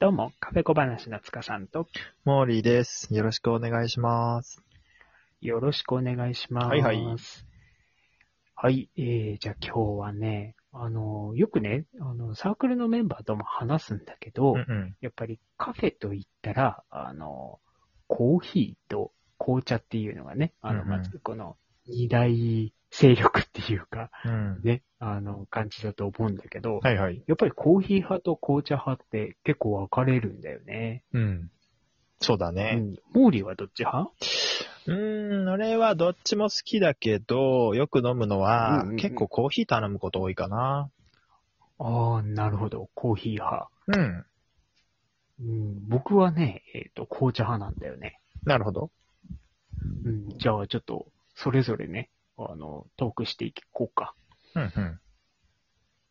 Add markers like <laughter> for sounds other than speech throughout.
どうも、カフェ小話の塚さんと、モーリーです。よろしくお願いします。よろしくお願いします。はいはい。はい、えー、じゃあ今日はね、あの、よくね、あの、サークルのメンバーとも話すんだけど、うんうん。やっぱりカフェと言ったら、あの、コーヒーと紅茶っていうのがね、あの、うんうんまずこの二大勢力っていうか、うん。ね、あの、感じだと思うんだけど、はいはい。やっぱりコーヒー派と紅茶派って結構分かれるんだよね。うん。そうだうね。ん。モーリーはどっち派？うーん、俺はどっちも好きだけど、よく飲むのは、うんうんうん結構コーヒー頼むこと多いかな。ああ、なるほど。コーヒー派。うん。うん、僕はね、えっ、と、紅茶派なんだよね。なるほど。うん、じゃあちょっと、それぞれね、あの、トークしていこうか。うん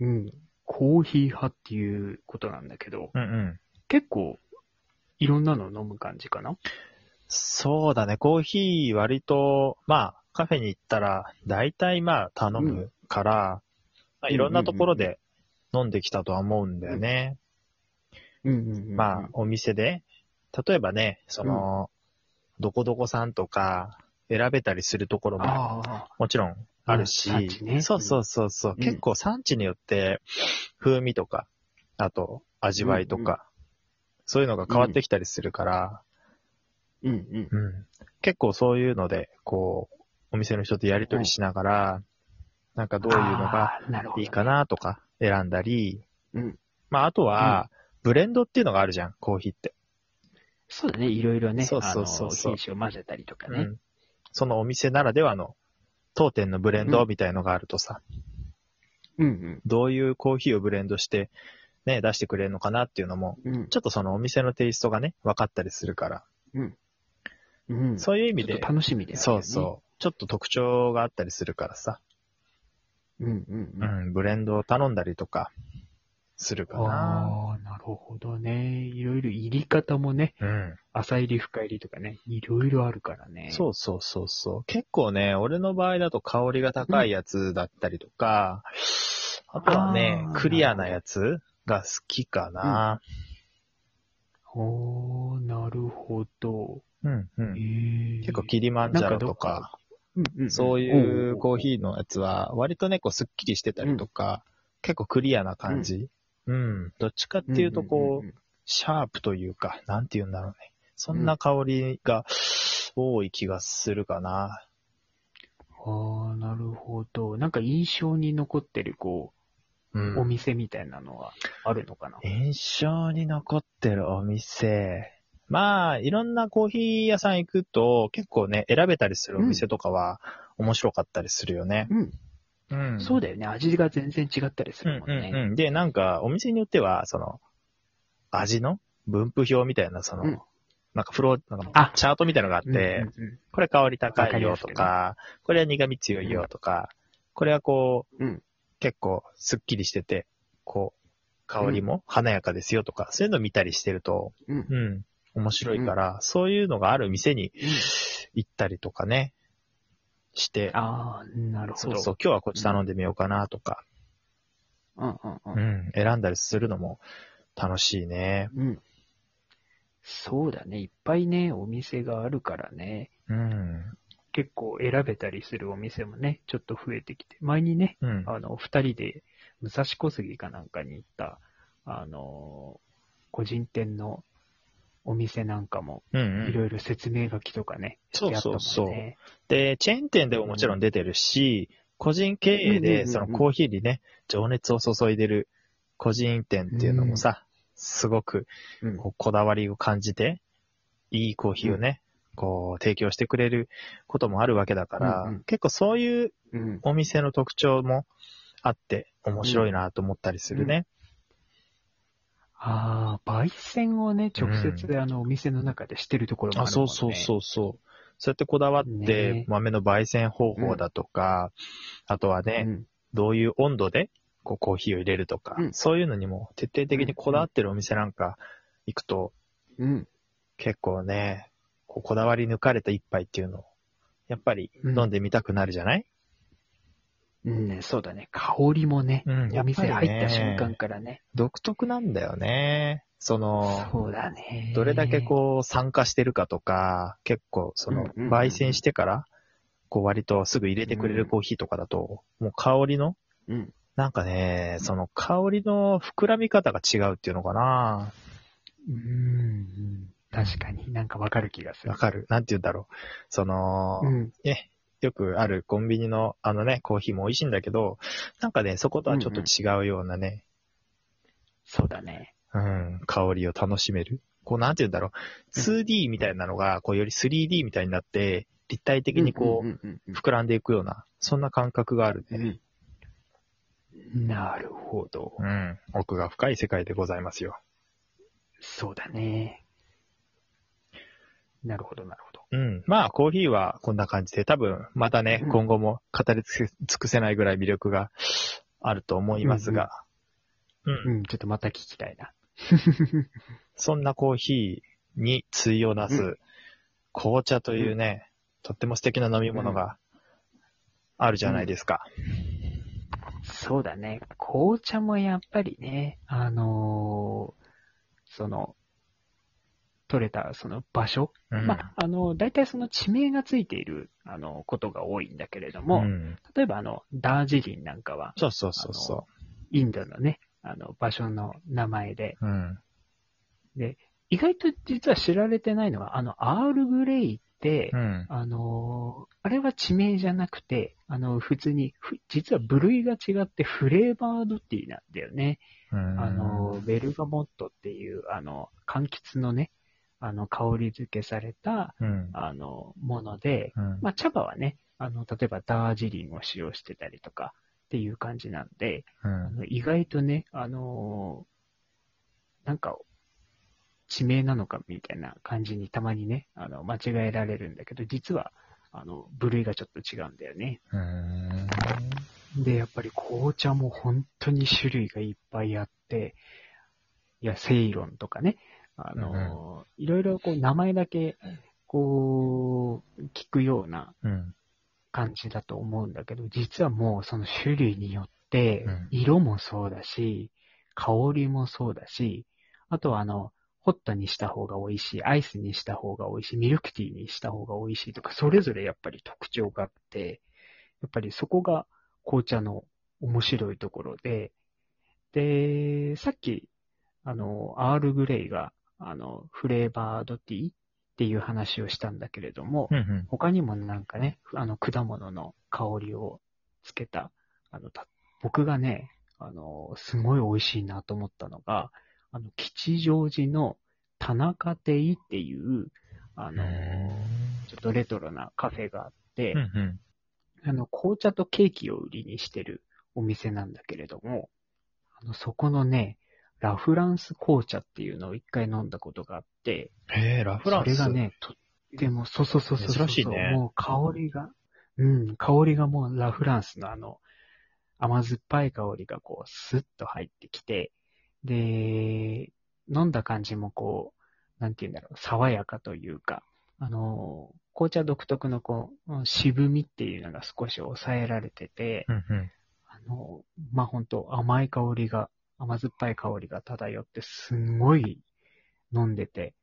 うん。うん。コーヒー派っていうことなんだけど、うんうん。結構、いろんなの飲む感じかな？そうだね。コーヒー割と、まあ、カフェに行ったら、大体まあ頼むから、まあ、いろんなところで飲んできたとは思うんだよね。うんうんうんうん。まあ、お店で、例えばね、その、どこどこさんとか選べたりするところももちろんあるし、うんね。そうそうそうそう、うん。結構産地によって風味とか、あと味わいとか、うんうそういうのが変わってきたりするから、うんうん。うん。結構そういうので、こう、お店の人とやりとりしながら、なんかどういうのがいいかなとか選んだり、うん。まああとは、ブレンドっていうのがあるじゃん、コーヒーって。そうだね、いろいろね、そうそうそうそう。品種を混ぜたりとかね。うん。そのお店ならではの当店のブレンドみたいのがあるとさ、うんどういうコーヒーをブレンドして、ね、出してくれるのかなっていうのも、うん。うん。ちょっとそのお店のテイストがね、分かったりするから、うん。そういう意味でちょっと、楽しみだよね。そうそう、ちょっと特徴があったりするからさ、う。うんうんううん。ん、ブレンドを頼んだりとか、するかな。ああ、なるほどね。いろいろ入り方もね、うん。浅入り深入りとかね、いろいろあるからね。そうそうそうそう。結構ね、俺の場合だと香りが高いやつだったりとか、あとはねあー、クリアなやつが好きかな。おー、なるほど。うん、うん。えー、結構キリマンジャロとか、うんうんうんそういうコーー。ヒーのやつは、割とね、こう、すっきりしてたりとか、結構クリアな感じ。うん。どっちかっていうと、こう、シャープというか、なんて言うんだろうね。そんな香りが多い気がするかな。ああ、なるほど。なんか印象に残ってる、こうう、おん。店みたいなのはあるのかな、印象に残ってるお店。まあ、いろんなコーヒー屋さん行くと、結構ね、選べたりするお店とかは面白かったりするよね。うん。うん。そうだよね。味が全然違ったりすうんるもんね。うんうん。で、なんか、お店によっては、その、味の分布表みたいな、その、うん。なんかフロー、なんかあ。チャートみたいなのがあっうんて、うんうん。これ香り高いよとか、これは苦味強いよとか、これはこう、うん。結構スッキリしてて、こう、香りも華やかですよとか、そういうの見たりしてると、うん。うん、面白いから、そういうのがある店に行ったりとかね、して、ああ、なるほど。そうそう、今日はこっち頼んでみようかなとか、うんうんう。うんん、選んだりするのも楽しいね。うん。そうだね。いっぱいね、お店があるからね。うん、結構選べたりするお店もね、ちょっと増えてきて。前にね、うん、あの、二人で武蔵小杉かなんかに行った、あのー個人店のお店なんかも、うん、うん。いろいろ説明書きとかね、そうそうそうね。で、チェーン店でももちろん出てるし、個人経営うんうんうんうんでそのコーヒーにね、情熱を注いでる個人店っていうのもさ、すごくうんこうこだわりを感じて、いいコーヒーをね、こう提供してくれることもあるわけだから、うんうん結構そういううん。お店の特徴もあって面白いなと思ったりするね。ああ、焙煎をね、直接、あの、お店の中でしてるところもああ、るもんね。そうそうそうそう。そうやってこだわってね、豆の焙煎方法だとか、あとはね、うんどういう温度でこうコーヒーを入れるとか、うんそういうのにも徹底的にこだわってるお店なんか行くと、うん。結構ね、こうこだわり抜かれた一杯っていうのを、やっぱり飲んでみたくなるじゃない、うん、そうだね。香りもね、うんやお店入った瞬間からね。独特なんだよね。その、そうだね。どれだけこう参加してるかとか、結構その焙煎してから、こう割とすぐ入れてくれるコーヒーとかだと、もう香りの、う。うん。なんかね、その香りの膨らみ方が違うっていうのかなうんうん。確かになんかわかる気がする。わかるなんて言うんだろう。その、うん。ね、よくあるコンビニのあのね、コーヒーも美味しいんだけど、なんかね、そことはちょっと違うようなね、そうだね。うん、香りを楽しめる。こう、なんて言うんだろう。2D みたいなのが、こう、より 3D みたいになって、立体的にこう、うんうんうん膨らんでいくような、そんな感覚があるね。うんうんなるほど。うん。奥が深い世界でございますよ。そうだね。なるほど、なるほど。うん。まあ、コーヒーはこんな感じで、多分、またね、うん今後も語り尽く尽くせないぐらい魅力があると思いますが、うん、うん、ちょっとまた聞きたいな。<laughs> そんなコーヒーに対をなす、う紅茶というね、とっても素敵な飲み物があるじゃないですか。そうだね。紅茶もやっぱりね、あのーその、取れたその場所、うんまあ、あの、大体その地名がついている、あの、ことが多いんだけれども、うん例えばあの、ダージリンなんかは、そうそうそうそインドのね、あの、場所の名前で、う。うん。意外と実は知られてないのは、あの、アールグレイって、うん。あのーあれは地名じゃなくて、あの、普通に、ふ実は部類が違ってフレーバードティーなんだよね。うんあの、ベルガモットっていう、あの、柑橘のね、あの、香り付けされた、うん。あの、もので、うんまあ、茶葉はね、あの、例えばダージリンを使用してたりとかっていう感じなんで、うんあの意外とね、あのーなんか、地名なのかみたいな感じにたまにね、あの、間違えられるんだけど、実は、あの、部類がちょっと違うんだよね。うん。で、やっぱり紅茶も本当に種類がいっぱいあって、いや、セイロンとかね、あのーいろいろこう名前だけ、こう、聞くようなうん。感じだと思うんだけど、実はもうその種類によってうん、色もそうだし、香りもそうだし、あとはあの、ホットにした方が美味しい、アイスにした方が美味しい、ミルクティーにした方が美味しいとか、それぞれやっぱり特徴があって、やっぱりそこが紅茶の面白いところで、で、さっき、あの、アールグレイが、あの、フレーバードティーっていう話をしたんだけれども、うん。うん。他にもなんかね、あの、果物の香りをつけた、あの、た僕がね、あの、すごい美味しいなと思ったのが、あの、吉祥寺の田中亭っていう、あの、ちょっとレトロなカフェがあって、うん。うん。あの、紅茶とケーキを売りにしてるお店なんだけれども、あの、そこのね、ラフランス紅茶っていうのを一回飲んだことがあって、へえ、ラフランス。それがね、とっても、そうそうそうそうそう。珍しいねもう香りが、うん、香りがもうラフランスのあの、甘酸っぱい香りがこう、スッと入ってきて、で、飲んだ感じもこう、なんて言うんだろう、爽やかというか、あの、紅茶独特のこう、渋みっていうのが少し抑えられてて、うん。うん。あの、まあ、本当甘い香りが、甘酸っぱい香りが漂って、すんごい飲んでて、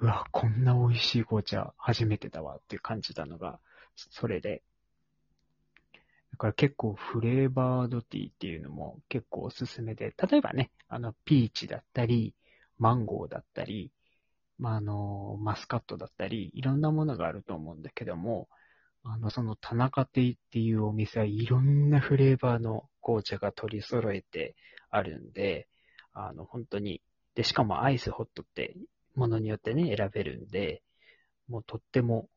うわ、こんな美味しい紅茶初めてだわって感じたのが、それで。だから結構フレーバードティーっていうのも結構おすすめで、例えばね、あの、ピーチだったり、マンゴーだったり、まあ、あの、マスカットだったり、いろんなものがあると思うんだけども、あの、その田中亭っていうお店はいろんなフレーバーの紅茶が取り揃えてあるんで、あの、本当に、で、しかもアイスホットってものによってね、選べるんで、もうとっても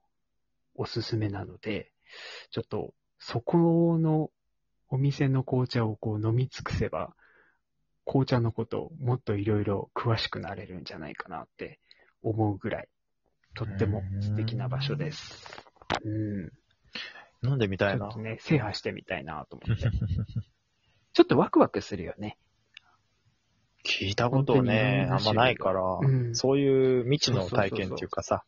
おすすめなので、ちょっと、そこのお店の紅茶をこう飲み尽くせば、紅茶のことをもっといろいろ詳しくなれるんじゃないかなって思うぐらい、とっても素敵な場所です。うん。飲んでみたいなちょっと。ね、制覇してみたいなと思って。ちょっとワクワクするよね。聞いたことね、あんまないから、うんそういう未知の体験っていうかさ、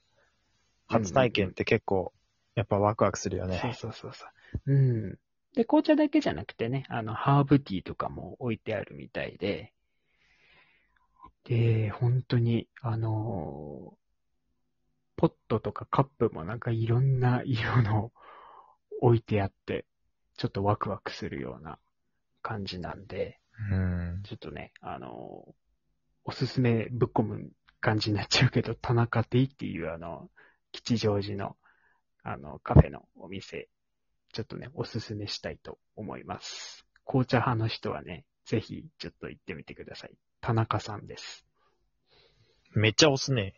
初体験って結構、やっぱワクワクするよそうね。そうそうそう。うん。で、紅茶だけじゃなくてね、あの、ハーブティーとかも置いてあるみたいで、で、本当に、あのーポットとかカップもなんかいろんな <laughs> 色の置いてあって、ちょっとワクワクするような感じなんで、うん。ちょっとね、あのーおすすめぶっ込む感じになっちゃうけど、田中亭っていうあの、吉祥寺の、あの、カフェのお店、ちょっとね、おすすめしたいと思います。紅茶派の人はね、ぜひちょっと行ってみてください。田中さんです。めっちゃ押すね。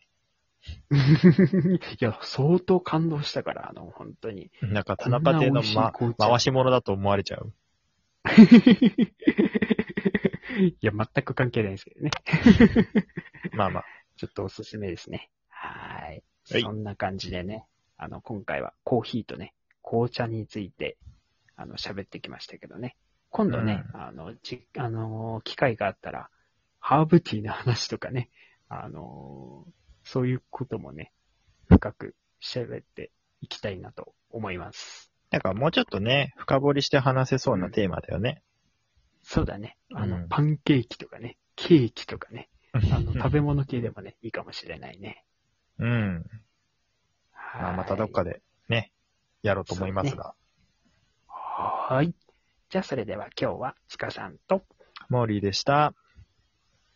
<laughs> いや、相当感動したから、あの、本当に。なんか田中亭の、ま、回し物だと思われちゃう。<laughs> いや、全く関係ないですけどね。<laughs> まあまあ。ちょっとおすすめですね。はい。はいそんな感じでね、あの、今回はコーヒーとね、紅茶について、あの、喋ってきましたけどね。今度ね、あの、じ、あの、機会があったら、ハーブティーの話とかね、あの、そういうこともね、深く喋っていきたいなと思います。なんかもうちょっとね、深掘りして話せそうなテーマだよね。そうだね。あの、うんパンケーキとかね、ケーキとかね、<laughs> あの、食べ物系でもね、いいかもしれないね。うん。はいまたどっかでね、やろうと思いますが。はーい。じゃあそれでは今日は、スカさんと、モーリーでした。